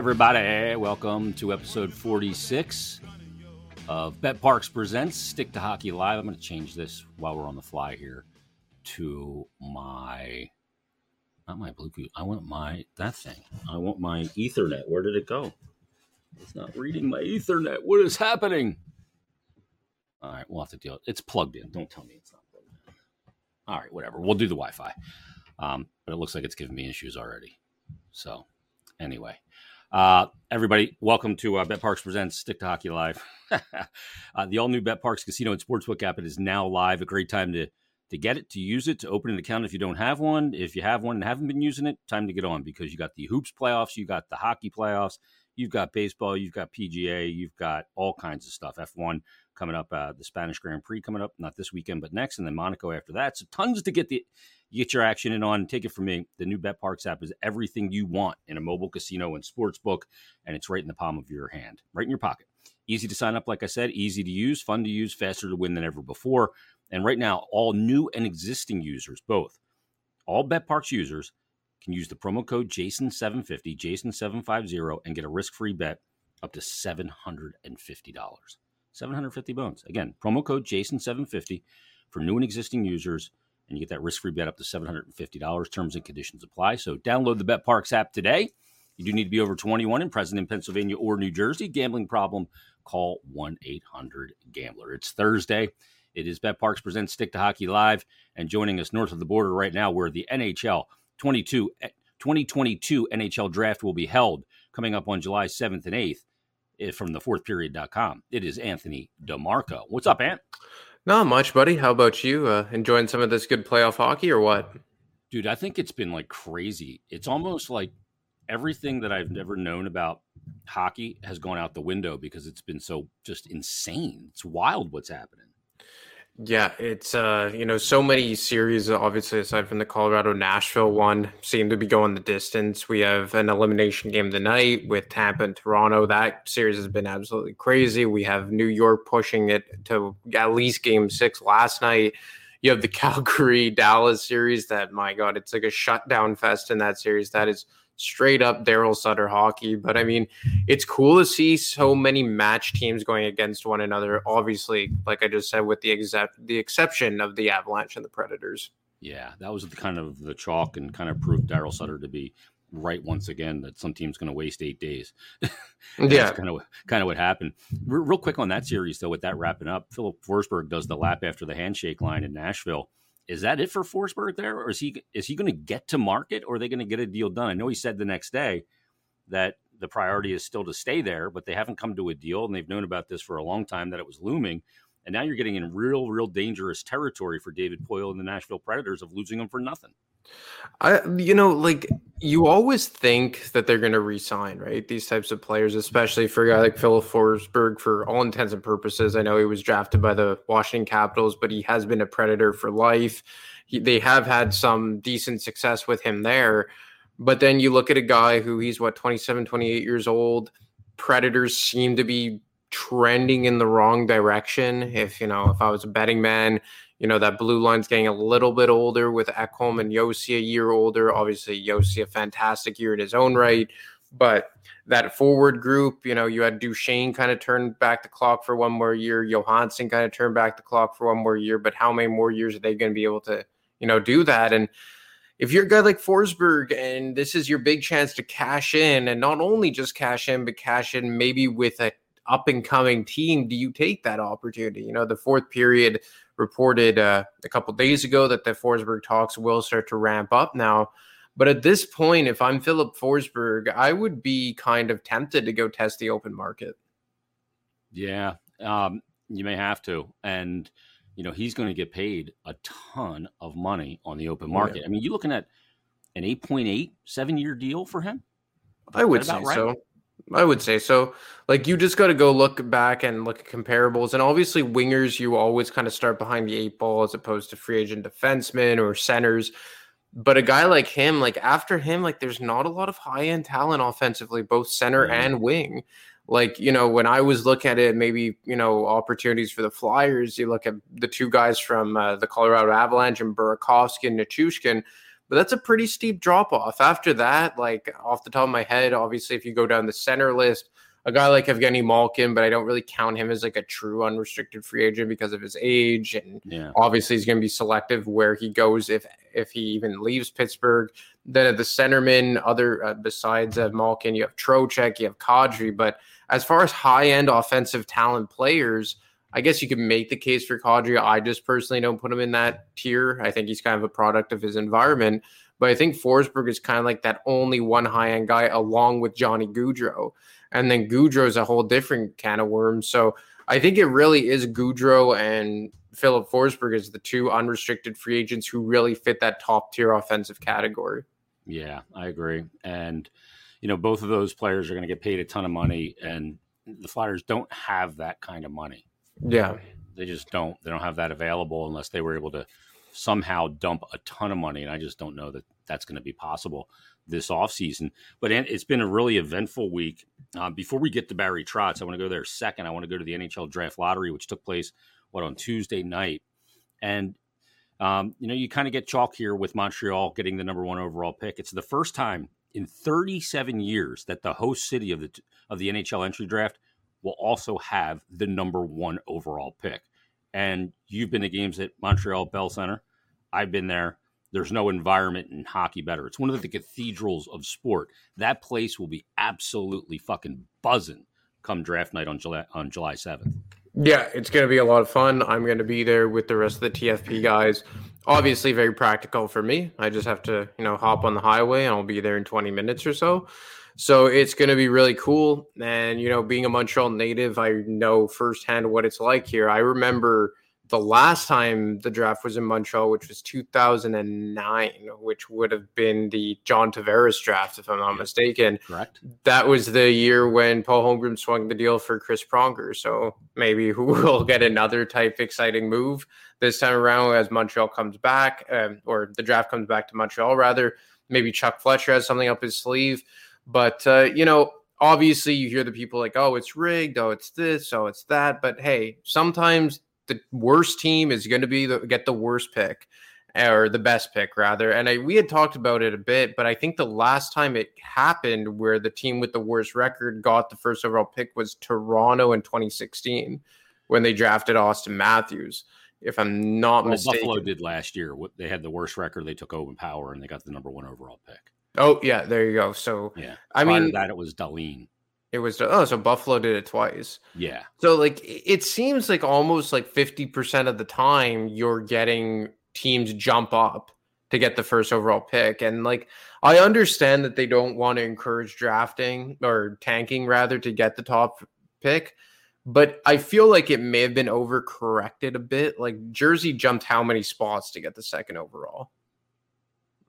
everybody. Welcome to episode 46 of BetParx Presents Stick to Hockey Live. I'm going to change this while we're on the fly here to my, not my Bluetooth. I want my, that thing. I want my Ethernet. Where did it go? It's not reading my Ethernet. What is happening? All right, we'll have to deal. It's plugged in. Don't tell me it's not plugged in. All right, whatever. We'll do the Wi Fi. Um, but it looks like it's giving me issues already. So, anyway. Uh, everybody, welcome to uh, BetParx Presents Stick to Hockey Live. uh, the all new BetParx Casino and Sportsbook app it is now live. A great time to to get it, to use it, to open an account if you don't have one. If you have one and haven't been using it, time to get on because you got the hoops playoffs, you got the hockey playoffs, you've got baseball, you've got PGA, you've got all kinds of stuff. F1 coming up, uh, the Spanish Grand Prix coming up, not this weekend, but next, and then Monaco after that. So tons to get the you get your action in on. Take it from me. The new BetParx app is everything you want in a mobile casino and sports book, and it's right in the palm of your hand, right in your pocket. Easy to sign up, like I said, easy to use, fun to use, faster to win than ever before. And right now, all new and existing users, both, all BetParx users can use the promo code Jason750, Jason750, and get a risk free bet up to $750. 750 bones. Again, promo code Jason750 for new and existing users and you get that risk-free bet up to $750. Terms and conditions apply. So download the BetParx app today. You do need to be over 21 and present in Pennsylvania or New Jersey. Gambling problem, call 1-800-GAMBLER. It's Thursday. It is BetParx presents Stick to Hockey Live. And joining us north of the border right now, where the NHL 22, 2022 NHL Draft will be held coming up on July 7th and 8th eh, from the fourthperiod.com. It is Anthony DeMarco. What's up, Ant? Not much, buddy. How about you? Uh, enjoying some of this good playoff hockey or what? Dude, I think it's been like crazy. It's almost like everything that I've never known about hockey has gone out the window because it's been so just insane. It's wild what's happening. Yeah, it's uh, you know, so many series obviously aside from the Colorado Nashville one seem to be going the distance. We have an elimination game tonight with Tampa and Toronto. That series has been absolutely crazy. We have New York pushing it to at least game 6 last night. You have the Calgary Dallas series that my god, it's like a shutdown fest in that series. That is straight up Darryl Sutter hockey. But I mean, it's cool to see so many match teams going against one another. Obviously, like I just said, with the except the exception of the Avalanche and the Predators. Yeah, that was the kind of the chalk and kind of proved Darryl Sutter to be right once again that some team's going to waste eight days. yeah, kind of kind of what happened. real quick on that series though, with that wrapping up, Filip Forsberg does the lap after the handshake line in Nashville is that it for Forsberg there, or is he is he going to get to market, or are they going to get a deal done? I know he said the next day that the priority is still to stay there, but they haven't come to a deal, and they've known about this for a long time that it was looming. And now you're getting in real, real dangerous territory for David Poile and the Nashville Predators of losing him for nothing. I, you know, like you always think that they're going to resign, right? These types of players, especially for a guy like Filip Forsberg, for all intents and purposes. I know he was drafted by the Washington Capitals, but he has been a Predator for life. He, they have had some decent success with him there. But then you look at a guy who he's what, 27, 28 years old. Predators seem to be trending in the wrong direction. If, you know, if I was a betting man, you know, that blue line's getting a little bit older with Ekholm and Josi a year older. Obviously, Josi a fantastic year in his own right. But that forward group, you know, you had Duchene kind of turn back the clock for one more year. Johansson kind of turned back the clock for one more year. But how many more years are they going to be able to, you know, do that? And if you're a guy like Forsberg and this is your big chance to cash in and not only just cash in, but cash in maybe with a up and coming team, do you take that opportunity? You know, the fourth period reported uh, a couple days ago that the Forsberg talks will start to ramp up now. But at this point, if I'm Filip Forsberg, I would be kind of tempted to go test the open market. Yeah, um, you may have to, and you know he's going to get paid a ton of money on the open market. Yeah. I mean, you're looking at an 8.8 seven year deal for him. I would say right? so. I would say so. Like you just got to go look back and look at comparables, and obviously wingers you always kind of start behind the eight ball as opposed to free agent defensemen or centers. But a guy like him, like after him, like there's not a lot of high end talent offensively, both center mm-hmm. and wing. Like you know, when I was looking at it, maybe you know opportunities for the Flyers. You look at the two guys from uh, the Colorado Avalanche and Burakovsky and Nichushkin but that's a pretty steep drop off. After that, like off the top of my head, obviously, if you go down the center list, a guy like Evgeny Malkin, but I don't really count him as like a true unrestricted free agent because of his age, and yeah. obviously he's going to be selective where he goes if if he even leaves Pittsburgh. Then at the centerman, other uh, besides uh, Malkin, you have Trocheck, you have Kadri, but as far as high end offensive talent players, I guess you could make the case for Kadri. I just personally don't put him in that tier. I think he's kind of a product of his environment. But I think Forsberg is kind of like that only one high end guy along with Johnny Gaudreau. And then Gaudreau is a whole different can of worms. So I think it really is Gaudreau and Filip Forsberg as the two unrestricted free agents who really fit that top tier offensive category. Yeah, I agree. And you know, both of those players are going to get paid a ton of money, and the Flyers don't have that kind of money. Yeah, they just don't. They don't have that available unless they were able to somehow dump a ton of money, and I just don't know that that's going to be possible this offseason. But it's been a really eventful week. Uh, before we get to Barry Trotz, I want to go there second. I want to go to the NHL Draft Lottery, which took place what on Tuesday night, and um, you know you kind of get chalk here with Montreal getting the number one overall pick. It's the first time in 37 years that the host city of the of the NHL entry draft will also have the number one overall pick. And you've been to games at Montreal Bell Center. I've been there. There's no environment in hockey better. It's one of the cathedrals of sport. That place will be absolutely fucking buzzing come draft night on July on July 7th. Yeah, it's going to be a lot of fun. I'm going to be there with the rest of the TFP guys. Obviously, very practical for me. I just have to, you know, hop on the highway and I'll be there in 20 minutes or so. So it's going to be really cool. And, you know, being a Montreal native, I know firsthand what it's like here. I remember the last time the draft was in Montreal, which was 2009, which would have been the John Tavares draft, if I'm not mistaken. Correct. That was the year when Paul Holmgren swung the deal for Chris Pronger. So maybe we'll get another type exciting move this time around as Montreal comes back, um, or the draft comes back to Montreal, rather. Maybe Chuck Fletcher has something up his sleeve. But, uh, you know, obviously you hear the people like, oh, it's rigged, oh, it's this, oh, it's that. But hey, sometimes the worst team is going to be the, get the worst pick or the best pick rather. And I, we had talked about it a bit, but I think the last time it happened where the team with the worst record got the first overall pick was Toronto in 2016 when they drafted Auston Matthews. If I'm not well, mistaken, Buffalo did last year. They had the worst record. They took Owen Power and they got the number one overall pick. Oh yeah, there you go. So yeah, I mean that it was Dahlin. It was uh, oh, so Buffalo did it twice. Yeah. So like it seems like almost like 50% of the time you're getting teams jump up to get the first overall pick. And like I understand that they don't want to encourage drafting or tanking rather to get the top pick, but I feel like it may have been overcorrected a bit. Like Jersey jumped how many spots to get the second overall?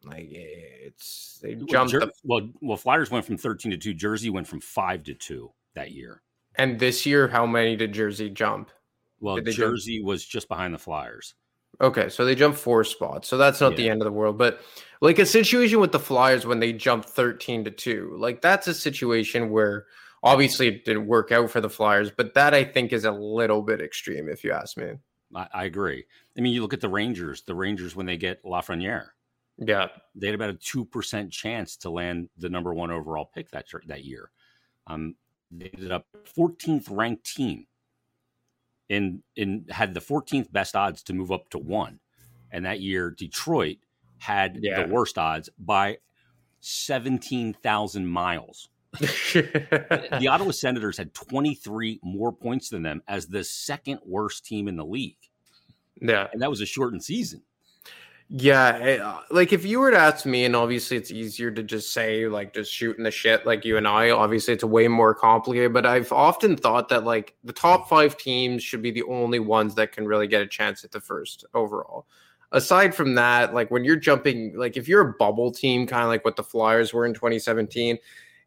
Like eh, it's they jumped. Well, the, well, well, Flyers went from thirteen to two. Jersey went from five to two that year. And this year, how many did Jersey jump? Well, Jersey jump? was just behind the Flyers. Okay, so they jumped four spots. So that's not yeah. the end of the world. But like a situation with the Flyers when they jumped 13 to 2, like that's a situation where obviously it didn't work out for the Flyers, but that I think is a little bit extreme, if you ask me. I, I agree. I mean, you look at the Rangers, the Rangers when they get Lafreniere. Yeah, they had about a two percent chance to land the number one overall pick that that year. Um, they ended up 14th ranked team, and in had the 14th best odds to move up to one. And that year, Detroit had yeah. the worst odds by 17,000 miles. the Ottawa Senators had 23 more points than them as the second worst team in the league. Yeah. And that was a shortened season. Yeah, eh, uh, like if you were to ask me, and obviously it's easier to just say like just shooting the shit like you and I. Obviously, it's way more complicated, but I've often thought that like the top five teams should be the only ones that can really get a chance at the first overall. Aside from that, like when you're jumping, like if you're a bubble team, kind of like what the Flyers were in 2017,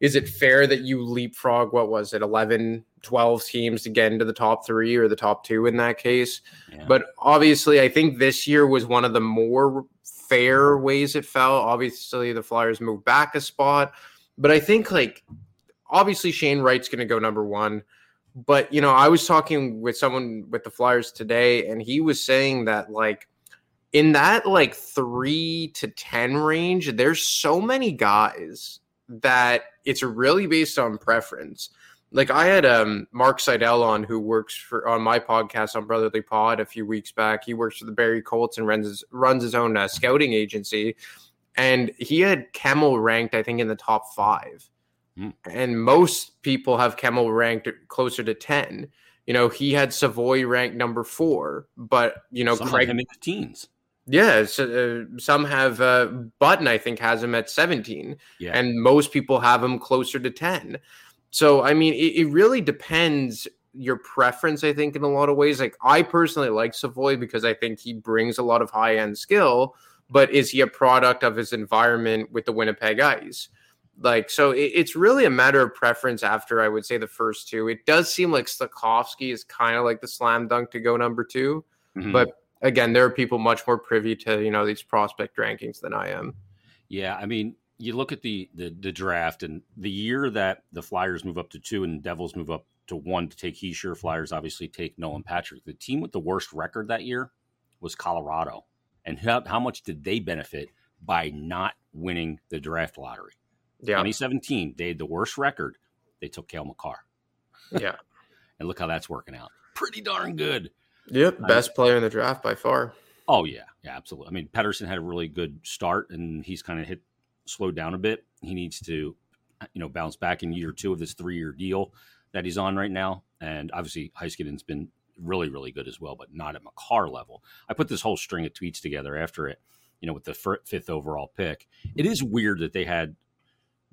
is it fair that you leapfrog what was it 11 12 teams to get into the top three or the top two in that case? Yeah. but obviously i think this year was one of the more fair ways it fell. Obviously the flyers moved back a spot. But i think like obviously shane wright's going to go number one. But you know i was talking with someone with the flyers today and he was saying that like in that like three to 10 range, there's so many guys that it's really based on preference. Like I had um Mark Seidel on who works for on my podcast on Brotherly Pod a few weeks back. He works for the Barrie Colts and runs his, runs his own uh, scouting agency, and he had Kemell ranked I think in the top five, mm. and most people have Kemell ranked closer to ten. You know, he had Savoie ranked number four, but you know, some Craig in the teens. Yeah, so, uh, some have uh, Button. I think has him at seventeen, yeah. and most people have him closer to ten. So, I mean, it, it, really depends your preference. I think in a lot of ways. Like I personally like Savoie because I think he brings a lot of high end skill. But is he a product of his environment with the Winnipeg Ice? Like, so it, it's really a matter of preference after I would say the first two. It does seem like Slafkovsky is kind of like the slam dunk to go number 2 mm-hmm. But again, there are people much more privy to, you know, these prospect rankings than I am. Yeah. I mean, you look at the, the, the draft and the year that the Flyers move up to two and Devils move up to one to take Hischier, Flyers obviously take Nolan Patrick. The team with the worst record that year was Colorado. And how, how much did they benefit by not winning the draft lottery? Yeah. 2017, they had the worst record. They took Cale Makar. Yeah. and look how that's working out. Pretty darn good. Yep. Best player in the draft by far. Oh, yeah. Yeah, absolutely. I mean, Pettersson had a really good start and he's kind of hit slowed down a bit. He needs to, you know, bounce back in year two of this three year deal that he's on right now. And obviously, Heiskanen's been really, really good as well, but not at Makar level. I put this whole string of tweets together after it, you know, with the fifth overall pick. It is weird that they had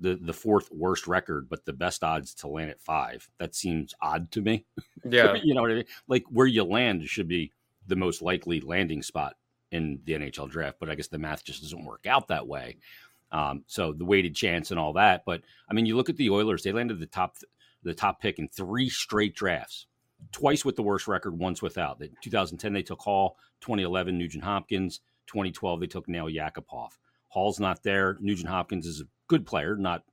the the fourth worst record, but the best odds to land at five. That seems odd to me. Yeah, you know what I mean. Like where you land should be the most likely landing spot in the NHL draft, but I guess the math just doesn't work out that way. Um, so the weighted chance and all that. But I mean, you look at the Oilers; they landed the top the top pick in three straight drafts, twice with the worst record, once without. In 2010 they took Hall, 2011 Nugent Hopkins, 2012 they took Nail Yakupov. Hall's not there. Nugent Hopkins is a good player, not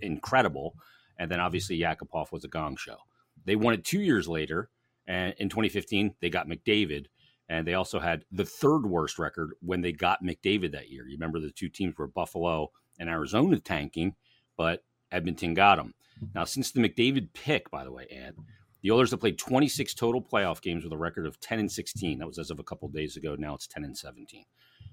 incredible. And then obviously Yakupov was a gong show. They won it two years later, and in 2015 they got McDavid, and they also had the third worst record when they got McDavid that year. You remember the two teams were Buffalo and Arizona tanking, but Edmonton got them. Now, since the McDavid pick, by the way, Ed, the Oilers have played 26 total playoff games with a record of 10 and 16. That was as of a couple of days ago. Now it's 10 and 17.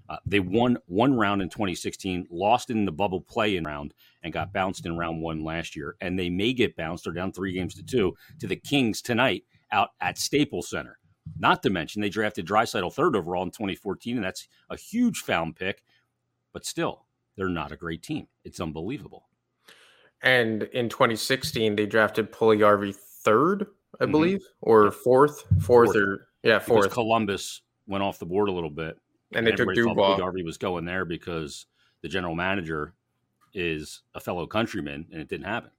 Uh, they won one round in 2016, lost in the bubble play in round, and got bounced in round one last year. And they may get bounced or down three games to two to the Kings tonight out at Staples Center. Not to mention they drafted Draisaitl third overall in 2014, and that's a huge found pick. But still, they're not a great team. It's unbelievable. And in 2016, they drafted Puljujarvi third, I mm-hmm. believe, or fourth, fourth, fourth. or yeah, fourth. Because Columbus went off the board a little bit, and, and they took Dubois. Puljujarvi was going there because the general manager is a fellow countryman, and it didn't happen.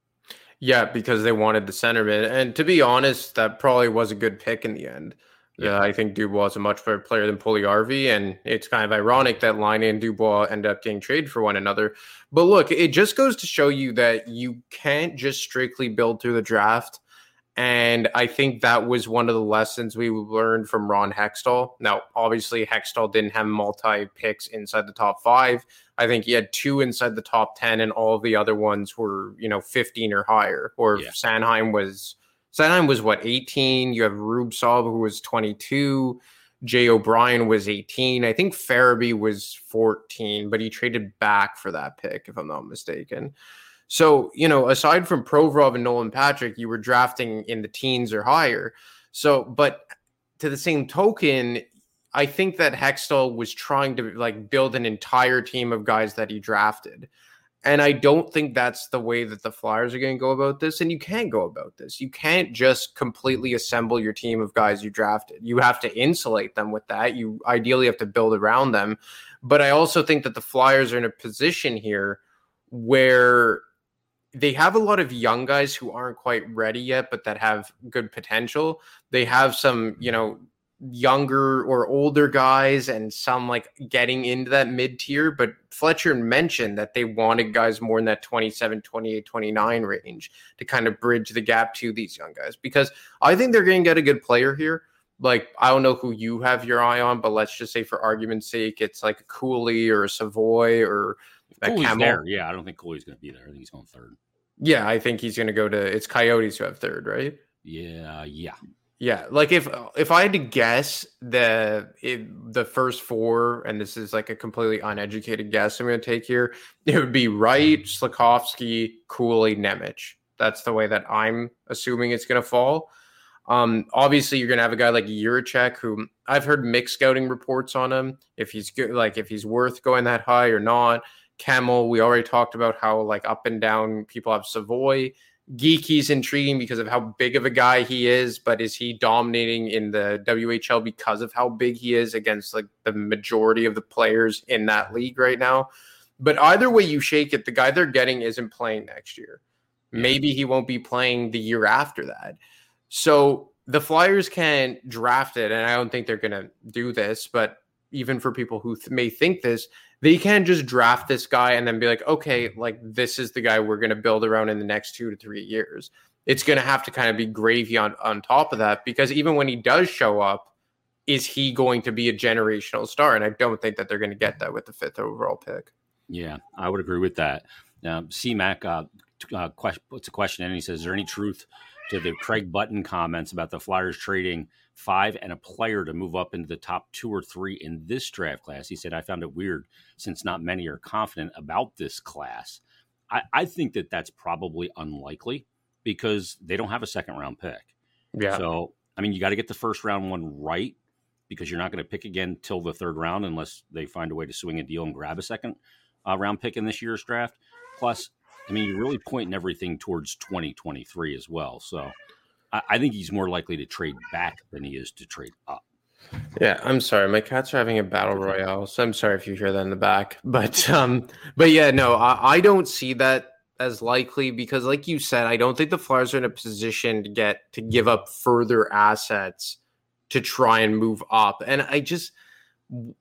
Yeah, because they wanted the centerman, and to be honest, that probably was a good pick in the end. Yeah, uh, I think Dubois is a much better player than Puljujarvi, and it's kind of ironic that Laine and Dubois end up getting traded for one another. But look, it just goes to show you that you can't just strictly build through the draft. And I think that was one of the lessons we learned from Ron Hextall. Now, obviously, Hextall didn't have multi picks inside the top five. I think he had two inside the top 10, and all the other ones were, you know, 15 or higher. Or yeah. Sanheim was Sanheim was what 18. You have Rubtsov who was 22. Jay O'Brien was 18. I think Farabee was 14, but he traded back for that pick, if I'm not mistaken. So, you know, aside from Provorov and Nolan Patrick, you were drafting in the teens or higher. So, but to the same token, I think that Hextall was trying to like build an entire team of guys that he drafted. And I don't think that's the way that the Flyers are going to go about this. And you can't go about this. You can't just completely assemble your team of guys you drafted. You have to insulate them with that. You ideally have to build around them. But I also think that the Flyers are in a position here where they have a lot of young guys who aren't quite ready yet, but that have good potential. They have some, you know, younger or older guys and some like getting into that mid tier. But Fletcher mentioned that they wanted guys more in that 27, 28, 29 range to kind of bridge the gap to these young guys because I think they're going to get a good player here. like I don't know who you have your eye on, but let's just say for argument's sake, it's like a Cooley or a Savoie or Cooley's there. Yeah, I don't think Cooley's going to be there. I think he's going third. Yeah, I think he's going to go to it's Coyotes who have third, right? Yeah, yeah. Yeah, like if if I had to guess the if the first four, and this is like a completely uneducated guess I'm going to take here, it would be Wright, Slafkovsky, Cooley, Nemec. That's the way that I'm assuming it's going to fall. Um, obviously, you're going to have a guy like Jiricek, who I've heard mixed scouting reports on him. If he's good, like if he's worth going that high or not. Kemell, we already talked about how like up and down people have Savoie. Geekie's intriguing because of how big of a guy he is, but is he dominating in the WHL because of how big he is against like the majority of the players in that league right now? But either way you shake it, the guy they're getting isn't playing next year. Maybe he won't be playing the year after that. So the Flyers can draft it, and I don't think they're going to do this, but even for people who th- may think this, they can't just draft this guy and then be like, okay, like this is the guy we're going to build around in the next two to three years. It's going to have to kind of be gravy on, on top of that because even when he does show up, is he going to be a generational star? And I don't think that they're going to get that with the fifth overall pick. Yeah, I would agree with that. Um, C-Mac uh, uh, puts a question in and he says, Is there any truth to the Craig Button comments about the Flyers trading five and a player to move up into the top two or three in this draft class? He said, I found it weird since not many are confident about this class. I, I think that that's probably unlikely because they don't have a second round pick. Yeah. So, I mean, you got to get the first round one right because you're not going to pick again till the third round unless they find a way to swing a deal and grab a second uh, round pick in this year's draft. Plus, I mean, you're really pointing everything towards 2023 as well. So I, I think he's more likely to trade back than he is to trade up. Yeah, I'm sorry. My cats are having a battle royale, so I'm sorry if you hear that in the back. But um, but yeah, no, I, I don't see that as likely because, like you said, I don't think the Flyers are in a position to get to give up further assets to try and move up. And I just,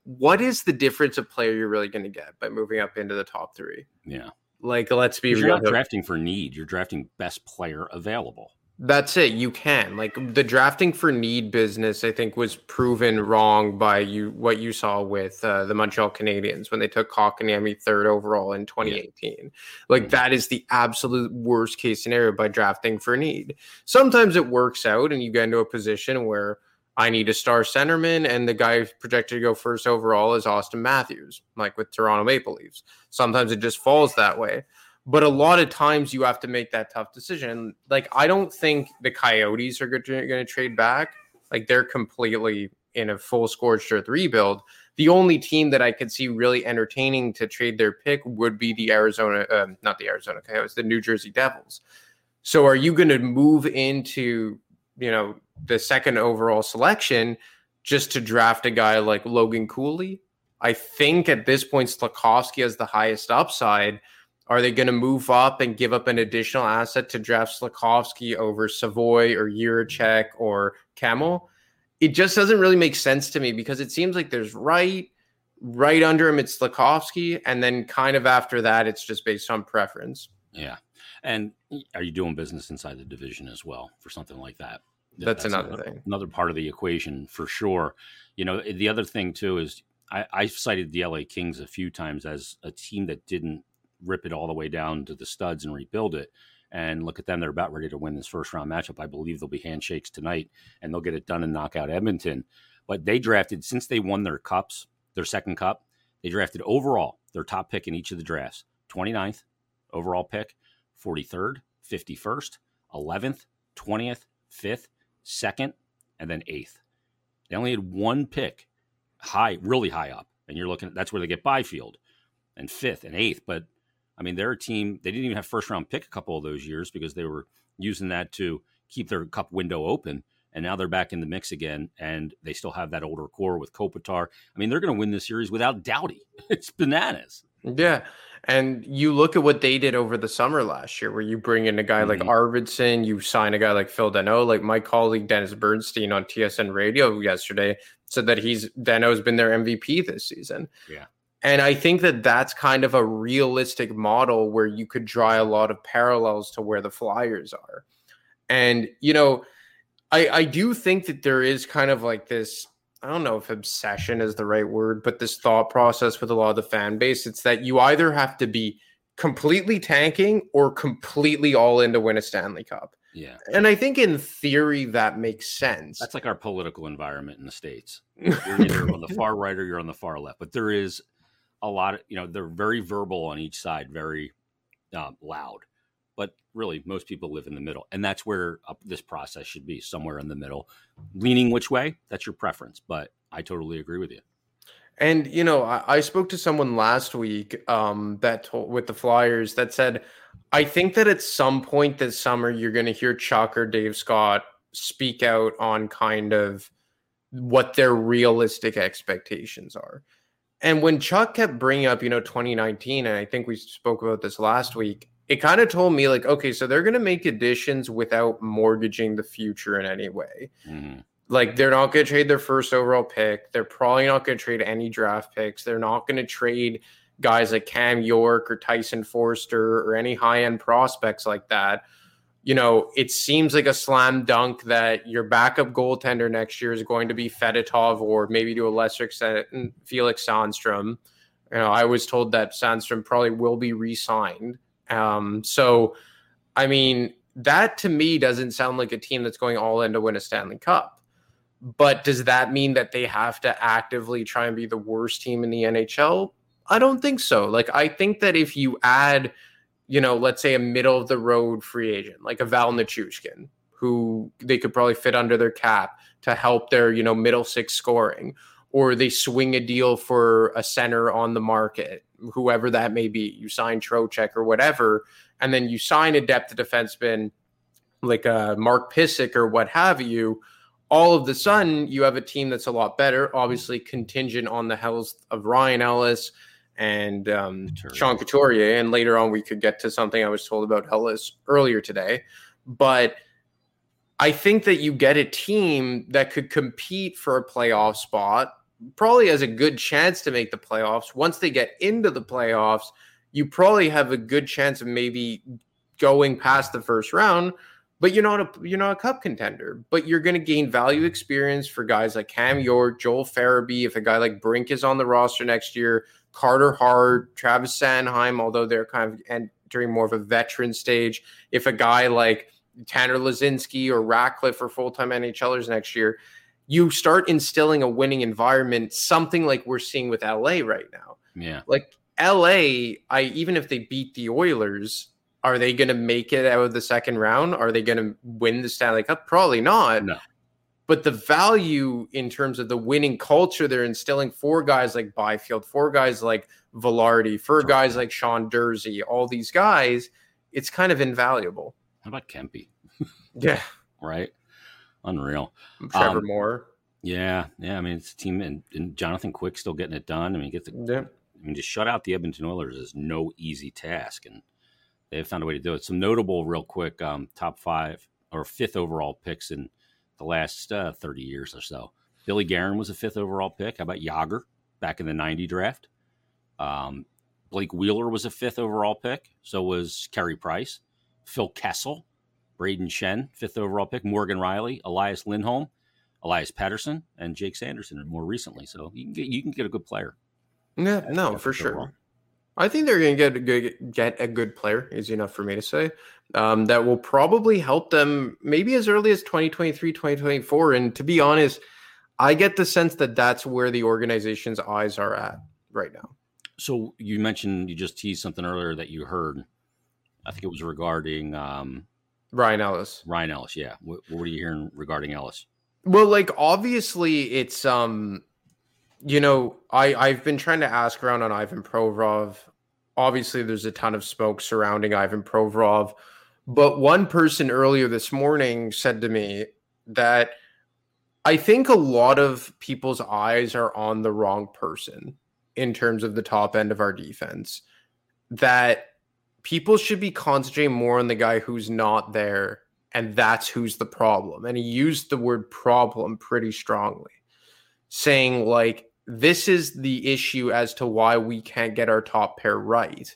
what is the difference of player you're really going to get by moving up into the top three? Yeah. Like, let's be You're real. not drafting for need. You're drafting best player available. That's it. You can like the drafting for need business. I think was proven wrong by you. What you saw with uh, the Montreal Canadiens when they took Kotkaniemi third overall in 2018. Like Mhm. that is the absolute worst case scenario by drafting for need. Sometimes it works out, and you get into a position where I need a star centerman, and the guy projected to go first overall is Auston Matthews, like with Toronto Maple Leafs. Sometimes it just falls that way but a lot of times you have to make that tough decision. Like I don't think the Coyotes are going to trade back. Like they're completely in a full scorched earth rebuild. The only team that I could see really entertaining to trade their pick would be the Arizona, um, not the Arizona Coyotes, the New Jersey Devils. So are you going to move into you know the second overall selection just to draft a guy like Logan Cooley? I think at this point Slafkovsky has the highest upside. Are they going to move up and give up an additional asset to draft Slafkovsky over Savoie or Jiricek or Kemell? It just doesn't really make sense to me because it seems like there's right, right under him it's Slafkovsky, and then kind of after that it's just based on preference. Yeah. And are you doing business inside the division as well for something like that? Th- That's another another, thing. Another part of the equation for sure. You know, the other thing too is I, I've cited the LA Kings a few times as a team that didn't rip it all the way down to the studs and rebuild it. And look at them; they're about ready to win this first round matchup. I believe there'll be handshakes tonight, and they'll get it done and knock out Edmonton. But they drafted since they won their cups, their second cup, they drafted overall their top pick in each of the drafts 29th overall pick, 43rd, 51st, 11th, 20th, 5th, 2nd, and then 8th. They only had one pick high, really high up. And you're looking at that's where they get Byfield and 5th and 8th. But I mean, they're a team, they didn't even have first round pick a couple of those years because they were using that to keep their cup window open. And now they're back in the mix again, and they still have that older core with Kopitar. I mean, they're going to win this series without Doughty. It's bananas. Yeah. And you look at what they did over the summer last year, where you bring in a guy like Mhm. Arvidsson, you sign a guy like Phil Danault, like my colleague Dennis Bernstein on TSN radio yesterday said that he's Danault's been their MVP this season. Yeah. And I think that that's kind of a realistic model where you could draw a lot of parallels to where the Flyers are. And, you know, I I do think that there is kind of like this I don't know if obsession is the right word, but this thought process with a lot of the fan base, it's that you either have to be completely tanking or completely all in to win a Stanley Cup. Yeah. And I think in theory that makes sense. That's like our political environment in the States. You're either on the far right or you're on the far left. But there is a lot of, you know, they're very verbal on each side, very uh, loud. But really, most people live in the middle. And that's where uh, this process should be somewhere in the middle. Leaning which way, that's your preference. But I totally agree with you. And you know, I, I spoke to someone last week um, that told with the Flyers that said, I think that at some point this summer you're going to hear Chuck or Dave Scott speak out on kind of what their realistic expectations are. And when Chuck kept bringing up, you know, 2019, and I think we spoke about this last week, it kind of told me like, okay, so they're going to make additions without mortgaging the future in any way. Mm-hmm. Like they're not going to trade their first overall pick. They're probably not going to trade any draft picks. They're not going to trade guys like Cam York or Tyson Foerster or any high end prospects like that. You know, it seems like a slam dunk that your backup goaltender next year is going to be Fedotov or maybe to a lesser extent Felix Sandstrom. You know, I was told that Sandstrom probably will be re signed. Um, so, I mean, that to me doesn't sound like a team that's going all in to win a Stanley Cup. But does that mean that they have to actively try and be the worst team in the NHL? I don't think so. Like, I think that if you add, you know, let's say a middle of the road free agent, like a Val Nichushkin, who they could probably fit under their cap to help their, you know, middle six scoring, or they swing a deal for a center on the market, whoever that may be. You sign Trocheck or whatever, and then you sign a depth defenseman like uh, Mark Pysyk or what have you all of the sudden you have a team that's a lot better, obviously contingent on the health of Ryan Ellis and um, Sean Couturier. And later on, we could get to something I was told about Ellis earlier today. But I think that you get a team that could compete for a playoff spot, probably has a good chance to make the playoffs. Once they get into the playoffs, you probably have a good chance of maybe going past the first round but you're not a you're not a cup contender. But you're going to gain value experience for guys like Cam York, Joel Farabee. If a guy like Brink is on the roster next year, Carter Hart, Travis Sanheim, although they're kind of entering more of a veteran stage. If a guy like Tanner Laczynski or Ratcliffe are full time NHLers next year, you start instilling a winning environment, something like we're seeing with LA right now. Yeah. Like LA, I even if they beat the Oilers, are they going to make it out of the second round? Are they going to win the Stanley Cup? Probably not. No. But the value in terms of the winning culture they're instilling for guys like Byfield, for guys like Vilardi, for guys like Sean Durzi, all these guys, it's kind of invaluable. How about Kempe? yeah. Right. Unreal. Trevor um, Moore. Yeah. Yeah. I mean, it's a team and, and, Jonathan Quick still getting it done. I mean, get the, yeah. I mean, to shut out the Edmonton Oilers is no easy task. And, they've found a way to do it. Some notable, real quick, um, top five or fifth overall picks in the last uh, 30 years or so. Billy Guerin was a fifth overall pick. How about Jagr back in the 90 draft? Um, Blake Wheeler was a fifth overall pick. So was Carey Price. Phil Kessel, Brayden Schenn, fifth overall pick. Morgan Rielly, Elias Lindholm, Elias Pettersson, and Jake Sanderson more recently. So you can get, you can get a good player. Yeah, no, for sure. Overall. I think they're going to get a good get a good player. Is enough for me to say. Um, that will probably help them maybe as early as 2023, 2024. And to be honest, I get the sense that that's where the organization's eyes are at right now. So you mentioned you just teased something earlier that you heard. I think it was regarding um, Ryan Ellis. Ryan Ellis, yeah. What, what were you hearing regarding Ellis? Well, like obviously it's um you know, I I've been trying to ask around on Ivan Provorov. Obviously, there's a ton of smoke surrounding Ivan Provorov, but one person earlier this morning said to me that I think a lot of people's eyes are on the wrong person in terms of the top end of our defense. That people should be concentrating more on the guy who's not there, and that's who's the problem. And he used the word problem pretty strongly, saying, like, this is the issue as to why we can't get our top pair right.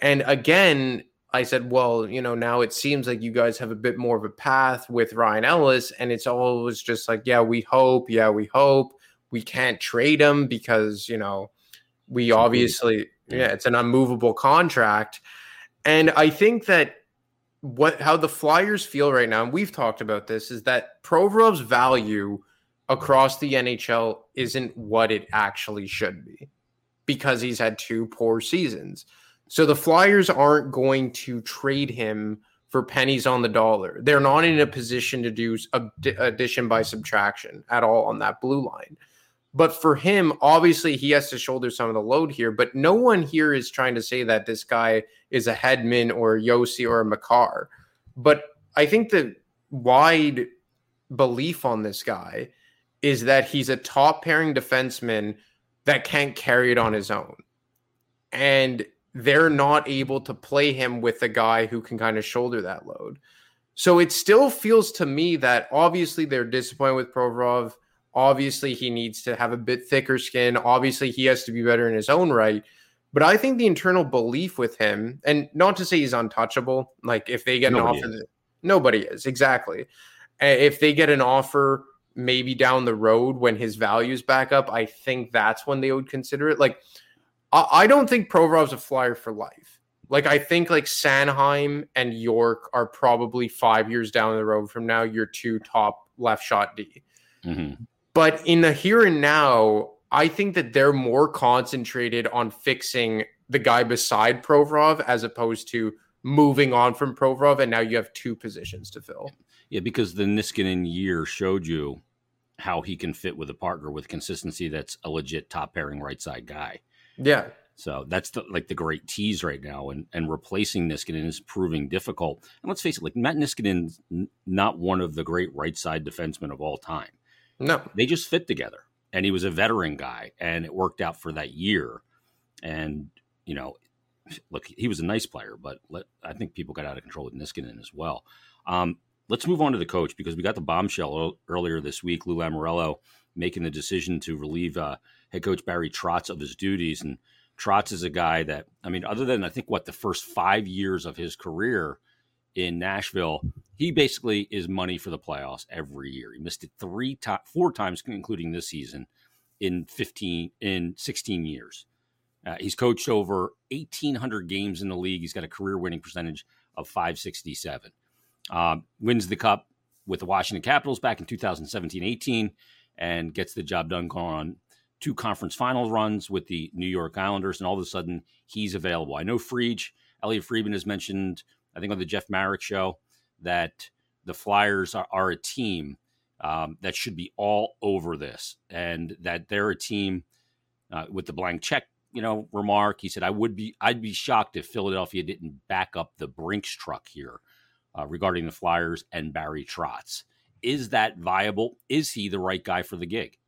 And again, I said, well, you know, now it seems like you guys have a bit more of a path with Ryan Ellis. And it's always just like, yeah, we hope. Yeah, we hope. We can't trade him because, you know, we obviously, yeah, it's an unmovable contract. And I think that what how the Flyers feel right now, and we've talked about this, is that Provorov's value across the NHL isn't what it actually should be because he's had two poor seasons. So the Flyers aren't going to trade him for pennies on the dollar. They're not in a position to do addition by subtraction at all on that blue line. But for him, obviously, he has to shoulder some of the load here. But no one here is trying to say that this guy is a Hedman or a Josi or a Makar. But I think the wide belief on this guy is that he's a top pairing defenseman that can't carry it on his own. And they're not able to play him with a guy who can kind of shoulder that load. So it still feels to me that obviously they're disappointed with Provorov. Obviously, he needs to have a bit thicker skin. Obviously, he has to be better in his own right. But I think the internal belief with him, and not to say he's untouchable, like if they get nobody an offer, is. nobody is exactly. If they get an offer maybe down the road when his values back up, I think that's when they would consider it. Like, I, don't think Provorov's a flyer for life. Like, I think like Sanheim and York are probably five years down the road from now, your two top left shot D. Mm-hmm. But in the here and now, I think that they're more concentrated on fixing the guy beside Provorov as opposed to moving on from Provorov, and now you have two positions to fill. Yeah, because the Niskanen year showed you how he can fit with a partner with consistency that's a legit top pairing right side guy. Yeah. So that's the, like the great tease right now, and and replacing Niskanen is proving difficult. And let's face it, like Matt Niskanen's not one of the great right side defensemen of all time. No, they just fit together, and he was a veteran guy, and it worked out for that year. And you know, look, he was a nice player, but let, I think people got out of control with Niskanen as well. Um, let's move on to the coach because we got the bombshell earlier this week. Lou Lamoriello making the decision to relieve uh, head coach Barry Trotz of his duties, and Trotz is a guy that I mean, other than I think what the first five years of his career in Nashville, he basically is money for the playoffs every year. He missed it three to- four times, including this season, in fifteen in sixteen years. Uh, he's coached over eighteen hundred games in the league. He's got a career winning percentage of five sixty seven. Uh, wins the cup with the Washington Capitals back in 2017 18 and gets the job done going on two conference final runs with the New York Islanders. And all of a sudden, he's available. I know Friedge, Elliotte Friedman has mentioned, I think on the Jeff Marek show, that the Flyers are, are a team um, that should be all over this and that they're a team uh, with the blank check you know remark he said i would be i'd be shocked if philadelphia didn't back up the brinks truck here uh, regarding the Flyers and Barry Trotz. Is that viable? Is he the right guy for the gig?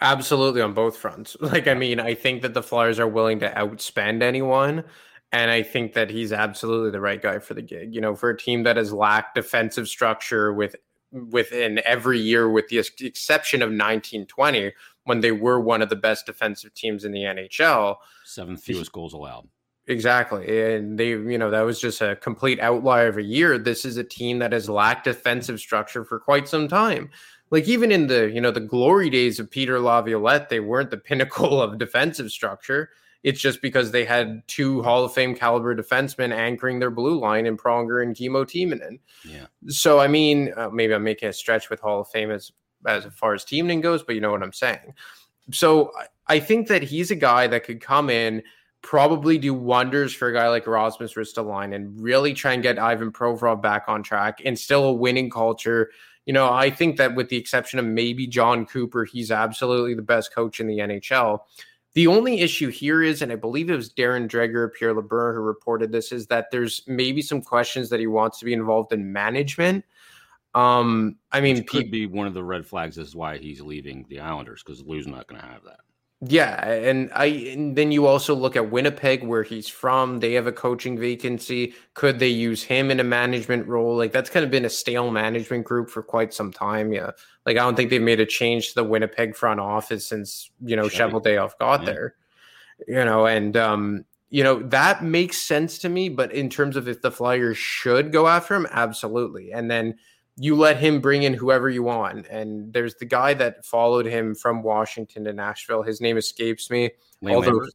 Absolutely on both fronts. Like, I mean, I think that the Flyers are willing to outspend anyone. And I think that he's absolutely the right guy for the gig. You know, for a team that has lacked defensive structure with within every year, with the exception of 1920, when they were one of the best defensive teams in the NHL. Seventh fewest goals allowed. Exactly. And they, you know, that was just a complete outlier of a year. This is a team that has lacked defensive structure for quite some time. Like even in the, you know, the glory days of Peter Laviolette, they weren't the pinnacle of defensive structure. It's just because they had two Hall of Fame caliber defensemen anchoring their blue line in Pronger and Kimmo Timonen. Yeah. So I mean, uh, maybe I'm making a stretch with Hall of Fame as as far as Timonen goes, but you know what I'm saying. So I think that he's a guy that could come in probably do wonders for a guy like Rasmus Ristolainen and really try and get Ivan Provorov back on track, and still a winning culture. You know, I think that with the exception of maybe Jon Cooper, he's absolutely the best coach in the NHL. The only issue here is, and I believe it was Darren Dreger, Pierre LeBrun who reported this, is that there's maybe some questions that he wants to be involved in management. Um, I mean, Which could be one of the red flags as why he's leaving the Islanders because Lou's not going to have that. Yeah, and I and then you also look at Winnipeg where he's from. They have a coaching vacancy. Could they use him in a management role? Like that's kind of been a stale management group for quite some time. Yeah. Like I don't think they've made a change to the Winnipeg front office since, you know, Cheveldayoff got yeah. there. You know, and um you know, that makes sense to me. But in terms of if the Flyers should go after him, absolutely. And then you let him bring in whoever you want. And there's the guy that followed him from Washington to Nashville. His name escapes me. Liam Although,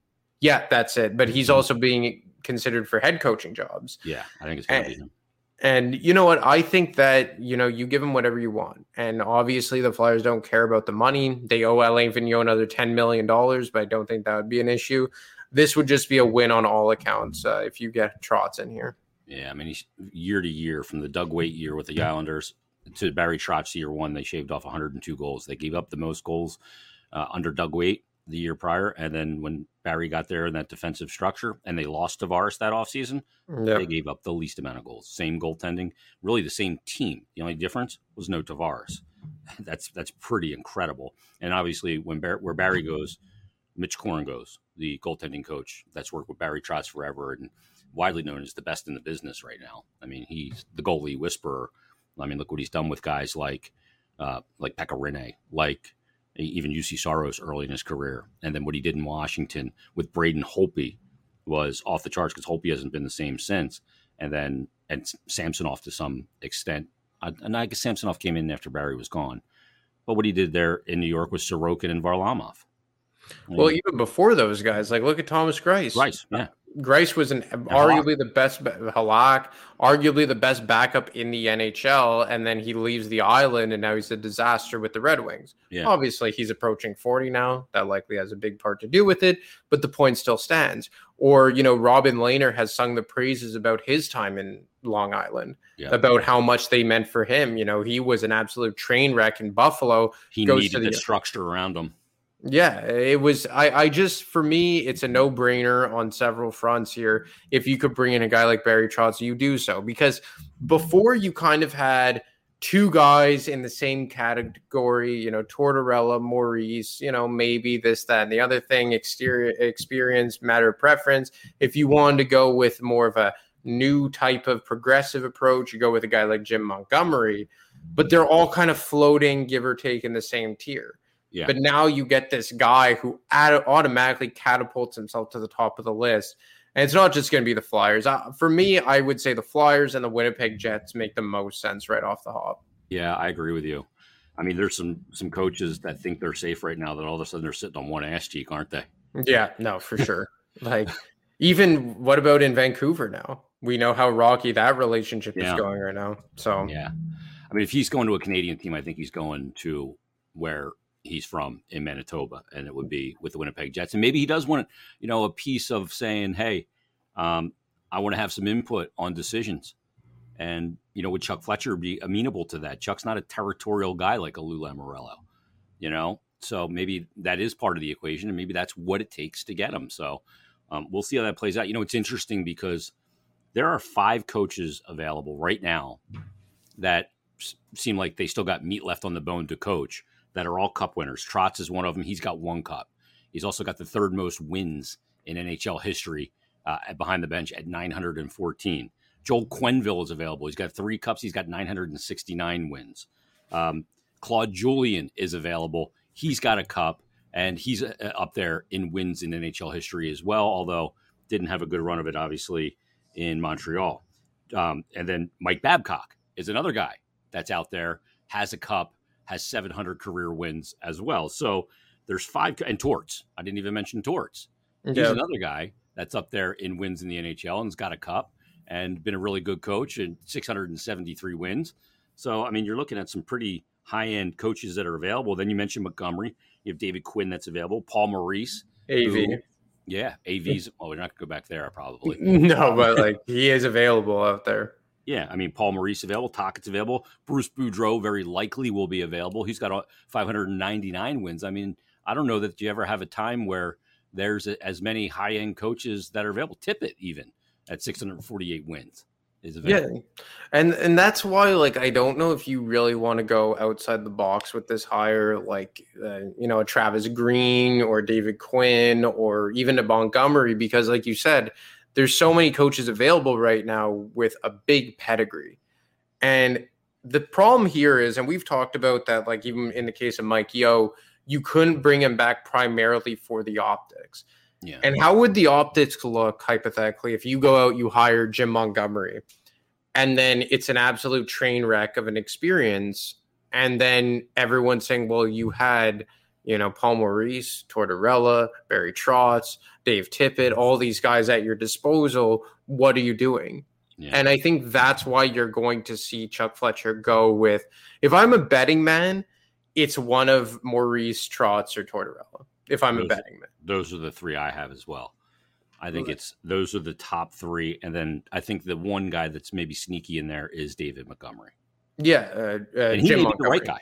yeah, that's it. But he's Mhm. also being considered for head coaching jobs. Yeah, I think it's going to be him. And you know what? I think that you know you give him whatever you want, and obviously the Flyers don't care about the money. They owe Alain Vigneault another ten million dollars, but I don't think that would be an issue. This would just be a win on all accounts uh, if you get Trotz in here. Yeah, I mean, year to year from the Doug Weight year with the Islanders to Barry Trotz year one, they shaved off 102 goals. They gave up the most goals uh, under Doug Weight the year prior, and then when Barry got there in that defensive structure, and they lost Tavares that offseason, Yeah, they gave up the least amount of goals. Same goaltending, really the same team. The only difference was no Tavares. That's that's pretty incredible. And obviously, when Bar- where Barry goes, Mitch Korn goes, the goaltending coach that's worked with Barry Trotz forever and widely known as the best in the business right now. I mean, he's the goalie whisperer. I mean, look what he's done with guys like uh, like Pekka Rinne, like even Juuse Saros early in his career, and then what he did in Washington with Braden Holtby was off the charts because Holtby hasn't been the same since. And then and Samsonov to some extent, and I guess Samsonov came in after Barry was gone. But what he did there in New York was Sorokin and Varlamov. Well, even before those guys, like look at Thomas Greiss. Rice, yeah, Greiss was an arguably the best Halak, arguably the best backup in the NHL, and then he leaves the island, and now he's a disaster with the Red Wings. Yeah. Obviously, he's approaching forty now. That likely has a big part to do with it, but the point still stands. Or you know, Robin Lehner has sung the praises about his time in Long Island, Yeah. about how much they meant for him. You know, he was an absolute train wreck in Buffalo. he goes needed to the- the structure around him. Yeah, it was. I, I just, for me, it's a no brainer on several fronts here. If you could bring in a guy like Barry Trotz, you do so because before you kind of had two guys in the same category, you know, Tortorella, Maurice, you know, maybe this, that, and the other thing, exterior experience, matter of preference. If you wanted to go with more of a new type of progressive approach, you go with a guy like Jim Montgomery, but they're all kind of floating, give or take, in the same tier. Yeah. But now you get this guy who ad- automatically catapults himself to the top of the list. And it's not just going to be the Flyers. Uh, for me, I would say the Flyers and the Winnipeg Jets make the most sense right off the hop. Yeah, I agree with you. I mean, there's some some coaches that think they're safe right now that all of a sudden they're sitting on one ass cheek, aren't they? Yeah, no, for sure. like, even what about in Vancouver now? We know how rocky that relationship Yeah. is going right now. So, Yeah. I mean, if he's going to a Canadian team, I think he's going to where he's from in Manitoba, and it would be with the Winnipeg Jets. And maybe he does want, you know, a piece of saying, "Hey, um, I want to have some input on decisions." And you know, would Chuck Fletcher be amenable to that? Chuck's not a territorial guy like a Lou Lamoriello, you know. So maybe that is part of the equation, and maybe that's what it takes to get him. So um, we'll see how that plays out. You know, it's interesting because there are five coaches available right now that seem like they still got meat left on the bone to coach that are all cup winners. Trotz is one of them. He's got one cup. He's also got the third most wins in NHL history uh, behind the bench at 914. Joel Quenneville is available. He's got three cups. He's got 969 wins. Um, Claude Julien is available. He's got a cup, and he's uh, up there in wins in NHL history as well, although didn't have a good run of it, obviously, in Montreal. Um, and then Mike Babcock is another guy that's out there, has a cup, has 700 career wins as well. So there's five, and Torts. I didn't even mention Torts. He's yeah. another guy that's up there in wins in the NHL and's got a cup and been a really good coach and 673 wins. So, I mean, you're looking at some pretty high end coaches that are available. Then you mentioned Montgomery. You have David Quinn that's available, Paul Maurice. AV. who- yeah, AV's. Oh, we're not going to go back there, probably. No, but like he is available out there. Yeah, I mean, Paul Maurice available, Tocchet's available, Bruce Boudreau very likely will be available. He's got uh, 599 wins. I mean, I don't know that you ever have a time where there's as many high end coaches that are available. Tippett even at 648 wins is available. Yeah, and and that's why like I don't know if you really want to go outside the box with this hire, like uh, you know a Travis Green or David Quinn or even a Montgomery, because like you said, there's so many coaches available right now with a big pedigree, and the problem here is, and we've talked about that, like even in the case of Mike Yeo, you couldn't bring him back primarily for the optics. Yeah. And how would the optics look hypothetically if you go out, you hire Jim Montgomery, and then it's an absolute train wreck of an experience, and then everyone's saying, "Well, you had." You know, Paul Maurice, Tortorella, Barry Trotz, Dave Tippett, all these guys at your disposal. What are you doing? Yeah. And I think that's why you're going to see Chuck Fletcher go with if I'm a betting man, it's one of Maurice, Trotz, or Tortorella. If I'm a betting man. those are the three I have as well. I think Right. it's those are the top three, and then I think the one guy that's maybe sneaky in there is David Montgomery, Yeah. Uh, uh, and he Jim may be the right guy,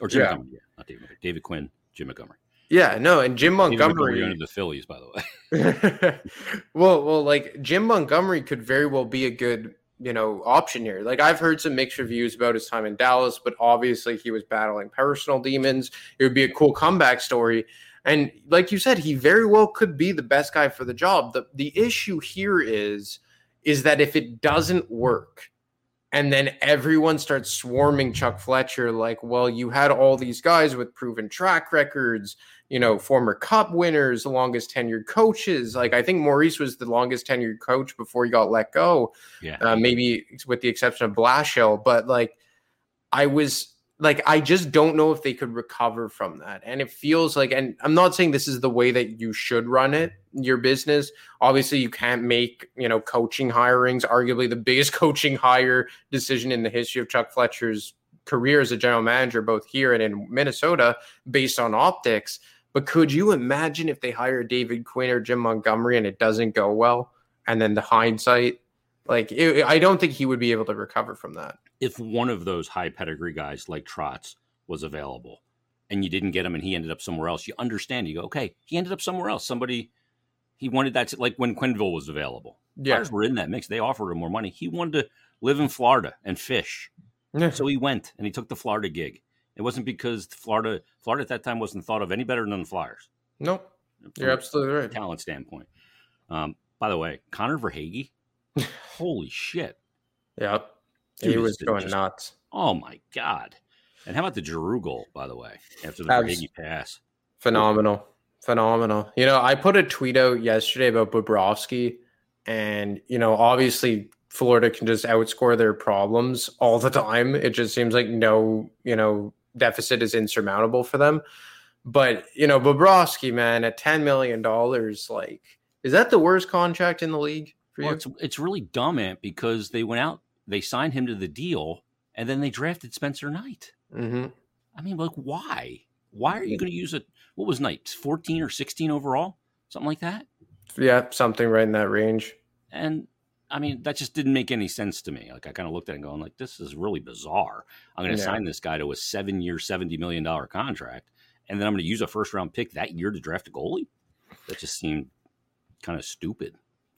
or Jim Yeah. Montgomery, yeah, not David Montgomery, David Quinn, Jim Montgomery. Yeah, no, and Jim Montgomery. owned the Phillies, by the way. well, well, like Jim Montgomery could very well be a good, you know, option here. Like I've heard some mixed reviews about his time in Dallas, but obviously he was battling personal demons. It would be a cool comeback story. And like you said, he very well could be the best guy for the job. The the issue here is is that if it doesn't work, and then everyone starts swarming Chuck Fletcher, like, well, you had all these guys with proven track records, you know, former cup winners, the longest tenured coaches. Like, I think Maurice was the longest tenured coach before he got let go, Yeah, uh, maybe with the exception of Blashill. But like, I was like, I just don't know if they could recover from that. And it feels like, and I'm not saying this is the way that you should run it, your business. Obviously, you can't make, you know, coaching hirings, arguably the biggest coaching hire decision in the history of Chuck Fletcher's career as a general manager, both here and in Minnesota, based on optics. But could you imagine if they hire David Quinn or Jim Montgomery and it doesn't go well? And then the hindsight, like, it, I don't think he would be able to recover from that. If one of those high pedigree guys like Trotz was available, and you didn't get him, and he ended up somewhere else, you understand. You go, okay, he ended up somewhere else. Somebody he wanted that, to, like when Quenneville was available. Yeah. Flyers were in that mix. They offered him more money. He wanted to live in Florida and fish. Yeah. So he went and he took the Florida gig. It wasn't because Florida Florida at that time wasn't thought of any better than the Flyers. Nope. You're absolutely right. talent standpoint. Um, by the way, Connor Verhaeghe, holy shit. Yeah. Dude he was going just- nuts. Oh my god. And how about the Giroux goal, by the way, after the Verhaeghe pass? Phenomenal. Phenomenal. You know, I put a tweet out yesterday about Bobrovsky, and, you know, obviously Florida can just outscore their problems all the time. It just seems like no, you know, deficit is insurmountable for them. But, you know, Bobrovsky, man, at $10 million, like, is that the worst contract in the league Well, it's it's really dumb, Ant, because they went out, they signed him to the deal, and then they drafted Spencer Knight. hmm I mean, like, why? Why are you going to use a What was Knight? 14 or 16 overall? Something like that? Yeah, something right in that range. And I mean, that just didn't make any sense to me. Like, I kind of looked at it and going, like, this is really bizarre. I'm going to Yeah. sign this guy to a seven year, $70 million contract, and then I'm going to use a first round pick that year to draft a goalie? That just seemed kind of stupid,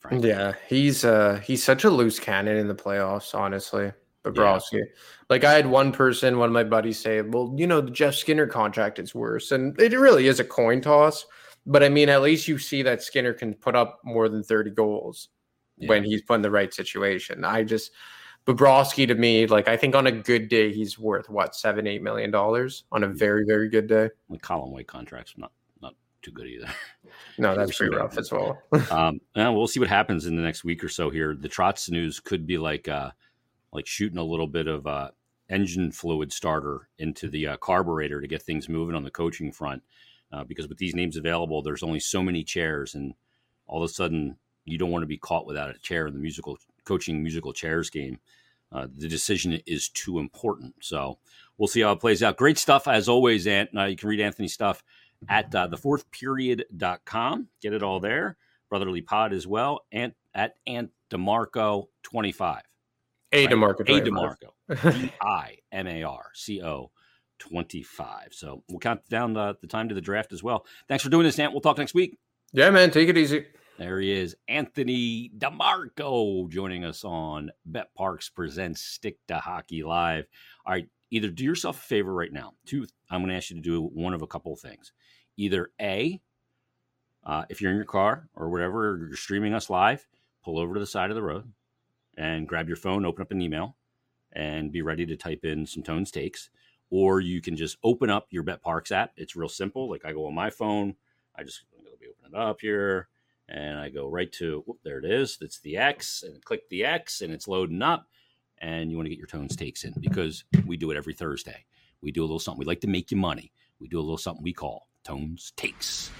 frankly. Yeah, he's uh he's such a loose cannon in the playoffs, honestly. Bobrovsky. Like I had one person, one of my buddies say, Well, you know, the Jeff Skinner contract is worse. And it really is a coin toss. But I mean, at least you see that Skinner can put up more than 30 goals Yeah. when he's put in the right situation. I just Bobrovsky to me, like I think on a good day, he's worth what, seven, eight million dollars on a very, very good day. The Colin White contract's not too good either. No, that's pretty rough as well. um, and we'll see what happens in the next week or so here. The Trotz news could be like uh, like shooting a little bit of uh, engine fluid starter into the uh, carburetor to get things moving on the coaching front. Uh, because with these names available, there's only so many chairs, and all of a sudden you don't want to be caught without a chair in the musical coaching musical chairs game. Uh, the decision is too important. So we'll see how it plays out. Great stuff as always, Ant. Uh, you can read Anthony's stuff at uh, the fourth period.com. Get it all there. Brotherly Pod as well. And at Ant DeMarco 25. A Right. DeMarco. A DeMarco. D I M A R C O 25. So we'll count down the, the time to the draft as well. Thanks for doing this, Ant. We'll talk next week. yeah, man, take it easy. There he is, Anthony DeMarco, joining us on BetParx Presents Stick to Hockey Live. All right, either do yourself a favor right now. Two, I'm going to ask you to do one of a couple of things. Either A, uh, if you're in your car or whatever, or you're streaming us live, pull over to the side of the road and grab your phone, open up an email, and be ready to type in some Tones takes. Or you can just open up your BetParx app. It's real simple. Like I go on my phone, I just it'll be open it up here, and I go right to whoop, there it is. That's the X, and click the X, and it's loading up. And you want to get your tones takes in because we do it every Thursday. We do a little something. We like to make you money. We do a little something we call Tones Takes.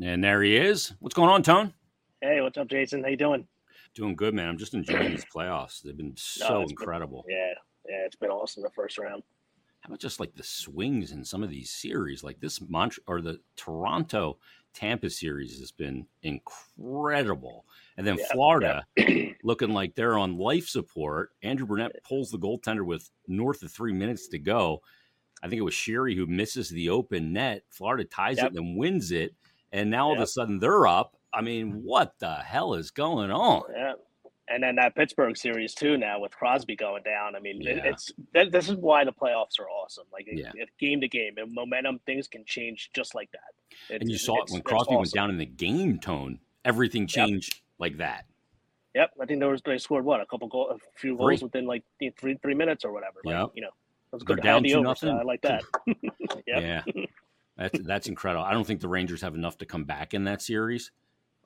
And there he is. What's going on, Tone? Hey, what's up, Jason? How you doing? Doing good, man. I'm just enjoying these playoffs. They've been so incredible. Been, yeah, yeah, it's been awesome the first round. How about just like the swings in some of these series? Like this Mont or the Toronto Tampa series has been incredible. And then yeah, Florida yeah. looking like they're on life support. Andrew Brunette pulls the goaltender with north of three minutes to go. I think it was Sheary who misses the open net. Florida ties yep. it and wins it and now all of a sudden they're up. I mean, mm-hmm. what the hell is going on? Yeah. And then that Pittsburgh series too now with Crosby going down. I mean, yeah. it's that, this is why the playoffs are awesome. Like yeah. game to game, and momentum, things can change just like that. It's, and you saw it when Crosby awesome. went down in the game tone. Everything changed yep. like that. Yep, I think there was they scored what a couple goal, a few goals within like three three minutes or whatever. Like, yep. you know, it was good. Down to nothing. So I like that. Yeah. That's that's incredible. I don't think the Rangers have enough to come back in that series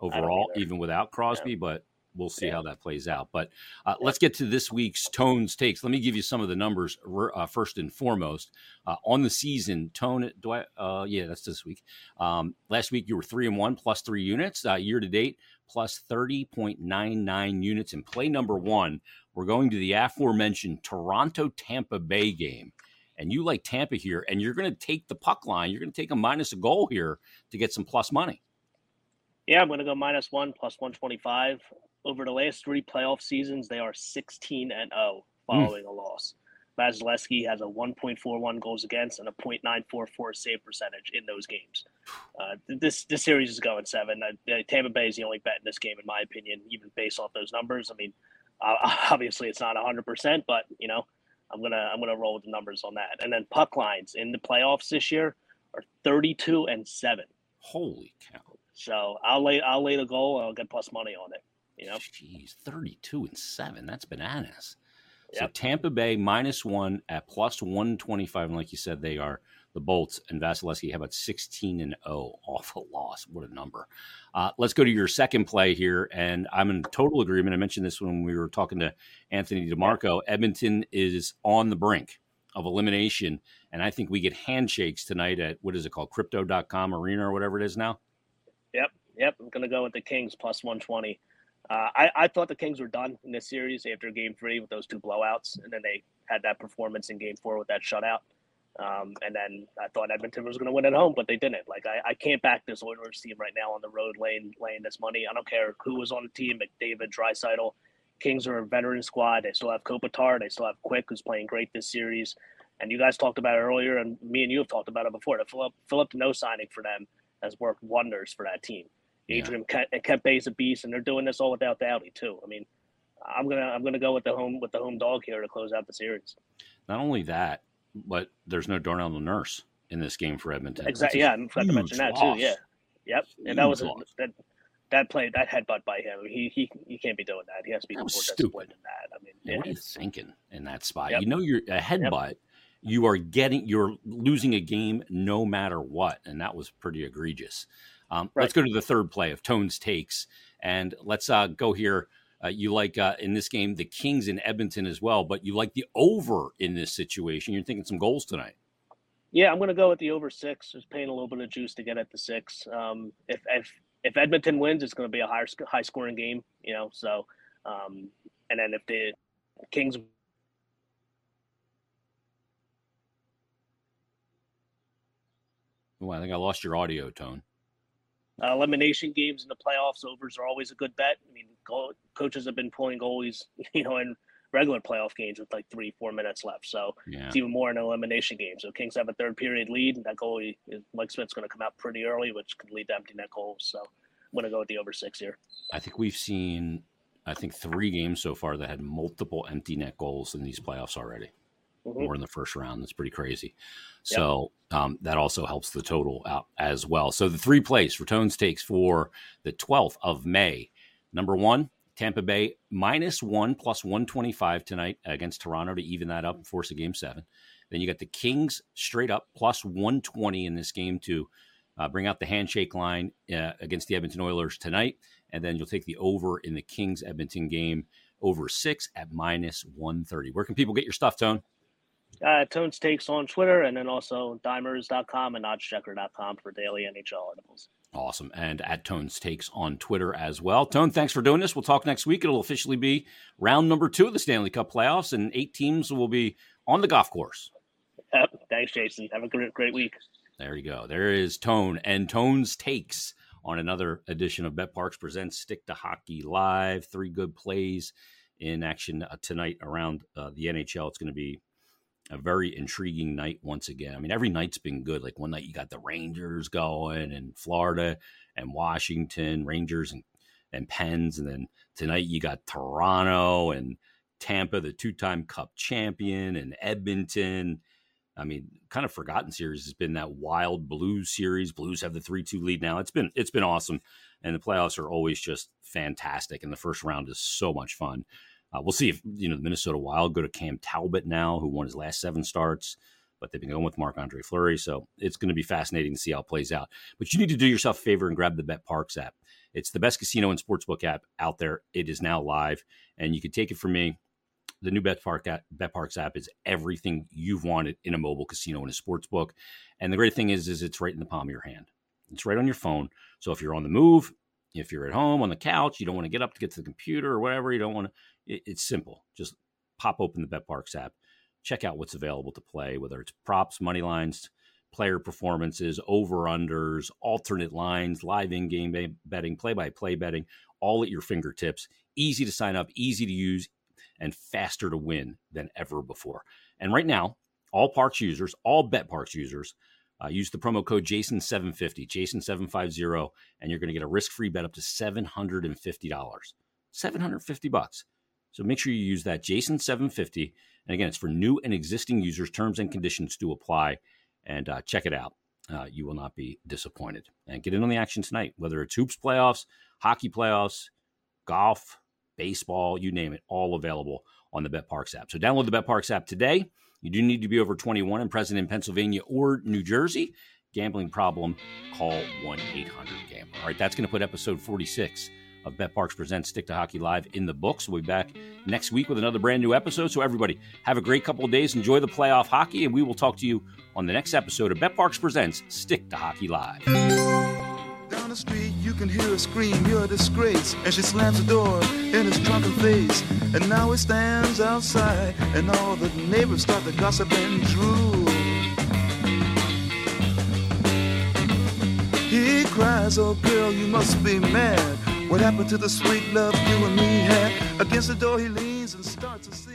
overall, even without Crosby. Yeah. But we'll see yeah. how that plays out. But uh, let's get to this week's Tones takes. Let me give you some of the numbers uh, first and foremost. Uh, on the season, Tone, do I? Uh, yeah, that's this week. Um, last week you were three and one, plus three units. Uh, year to date, plus thirty point nine nine units. In play number one, we're going to the aforementioned Toronto Tampa Bay game and you like Tampa here, and you're going to take the puck line, you're going to take a minus a goal here to get some plus money. Yeah, I'm going to go minus one, plus 125. Over the last three playoff seasons, they are 16 and 0 following mm. a loss. Vasilevskiy has a 1.41 goals against and a .944 save percentage in those games. Uh, this this series is going seven. Uh, Tampa Bay is the only bet in this game, in my opinion, even based off those numbers. I mean, uh, obviously it's not 100, percent but you know I'm gonna I'm gonna roll with the numbers on that. And then puck lines in the playoffs this year are 32 and seven. Holy cow! So I'll lay I'll lay the goal. I'll get plus money on it. You know, jeez, 32 and seven. That's bananas. So yep. Tampa Bay minus one at plus 125, and like you said, they are the Bolts and Vasilevskiy have about 16 and 0 off a loss. What a number. Uh, let's go to your second play here. And I'm in total agreement. I mentioned this when we were talking to Anthony DeMarco. Edmonton is on the brink of elimination. And I think we get handshakes tonight at what is it called? Crypto.com arena or whatever it is now. Yep. Yep. I'm going to go with the Kings plus 120. Uh, I, I thought the Kings were done in this series after game three with those two blowouts. And then they had that performance in game four with that shutout. Um, and then I thought Edmonton was going to win at home, but they didn't. Like I, I can't back this Oilers team right now on the road, laying laying this money. I don't care who was on the team, McDavid, Draisaitl. Kings are a veteran squad. They still have Kopitar. They still have Quick, who's playing great this series. And you guys talked about it earlier, and me and you have talked about it before. The Philip Philip no signing for them has worked wonders for that team. Adrian yeah. and Bay's a beast, and they're doing this all without Doughty too. I mean, I'm gonna I'm gonna go with the home with the home dog here to close out the series. Not only that, but there's no Darnell Nurse in this game for Edmonton. Exactly. Yeah, I forgot to mention that loss. too. Yeah. Yep. And huge that was a, that that play that headbutt by him. He he he can't be doing that. He has to be more disciplined than that. I mean, yeah, yeah. what are you thinking in that spot? Yep. You know, you're a headbutt. Yep. You are getting you're losing a game no matter what, and that was pretty egregious. Um, right. Let's go to the third play of Tones takes, and let's uh, go here uh, you like uh, in this game the Kings in Edmonton as well, but you like the over in this situation. You're thinking some goals tonight. Yeah, I'm going to go with the over six. Just paying a little bit of juice to get at the six. Um, if if if Edmonton wins, it's going to be a higher high scoring game. You know, so um, and then if the Kings Well, I think I lost your audio tone. Uh, elimination games in the playoffs, overs are always a good bet. I mean, goal, coaches have been pulling goalies, you know, in regular playoff games with like three, four minutes left. So yeah. it's even more in an elimination game. So Kings have a third period lead, and that goalie, Mike Smith's going to come out pretty early, which could lead to empty net goals. So I'm going to go with the over six here. I think we've seen, I think, three games so far that had multiple empty net goals in these playoffs already. Mm-hmm. more in the first round. That's pretty crazy. So yep. um, that also helps the total out as well. So the three plays Ratones takes for the 12th of May. Number one, Tampa Bay minus one plus 125 tonight against Toronto to even that up and force a game seven. Then you got the Kings straight up plus 120 in this game to uh, bring out the handshake line uh, against the Edmonton Oilers tonight. And then you'll take the over in the Kings Edmonton game over six at minus 130. Where can people get your stuff, Tone? Uh, Tones Takes on Twitter and then also dimers.com and oddschecker.com for daily NHL articles. Awesome. And at Tones Takes on Twitter as well. Tone, thanks for doing this. We'll talk next week. It'll officially be round number two of the Stanley Cup playoffs, and eight teams will be on the golf course. Yep. Thanks, Jason. Have a great, great week. There you go. There is Tone and Tones Takes on another edition of BetParx Presents Stick to Hockey Live. Three good plays in action uh, tonight around uh, the NHL. It's going to be a very intriguing night once again. I mean, every night's been good. Like one night you got the Rangers going and Florida and Washington, Rangers and and Pens, and then tonight you got Toronto and Tampa, the two-time Cup champion, and Edmonton. I mean, kind of forgotten series has been that Wild Blues series. Blues have the three-two lead now. It's been it's been awesome, and the playoffs are always just fantastic. And the first round is so much fun. Uh, we'll see if you know the Minnesota Wild go to Cam Talbot now, who won his last seven starts, but they've been going with Marc Andre Fleury, so it's going to be fascinating to see how it plays out. But you need to do yourself a favor and grab the BetParx app. It's the best casino and sportsbook app out there. It is now live, and you can take it from me. The new BetParx app, BetParx app is everything you've wanted in a mobile casino and a sportsbook. And the great thing is, is it's right in the palm of your hand. It's right on your phone. So if you're on the move, if you're at home on the couch, you don't want to get up to get to the computer or whatever, you don't want to it, it's simple. Just pop open the BetParx app, check out what's available to play, whether it's props, money lines, player performances, over unders, alternate lines, live in game betting, play by play betting, all at your fingertips. Easy to sign up, easy to use, and faster to win than ever before. And right now, all Parks users, all BetParx users, uh, use the promo code Jason750, Jason750, and you're going to get a risk free bet up to $750. 750 bucks. So make sure you use that Jason 750. And again, it's for new and existing users. Terms and conditions do apply. And uh, check it out. Uh, you will not be disappointed. And get in on the action tonight, whether it's hoops playoffs, hockey playoffs, golf, baseball, you name it, all available on the BetParx app. So download the BetParx app today. You do need to be over 21 and present in Pennsylvania or New Jersey. Gambling problem, call 1 800 Gambler. All right, that's going to put episode 46 of BetParx Presents Stick to Hockey Live in the books. We'll be back next week with another brand new episode. So, everybody, have a great couple of days. Enjoy the playoff hockey, and we will talk to you on the next episode of BetParx Presents Stick to Hockey Live. Down the street, you can hear her scream, You're a disgrace. And she slams the door in his drunken face. And now he stands outside, and all the neighbors start to gossip and drool. He cries, Oh, girl, you must be mad. What happened to the sweet love you and me had? Against the door he leans and starts to sing.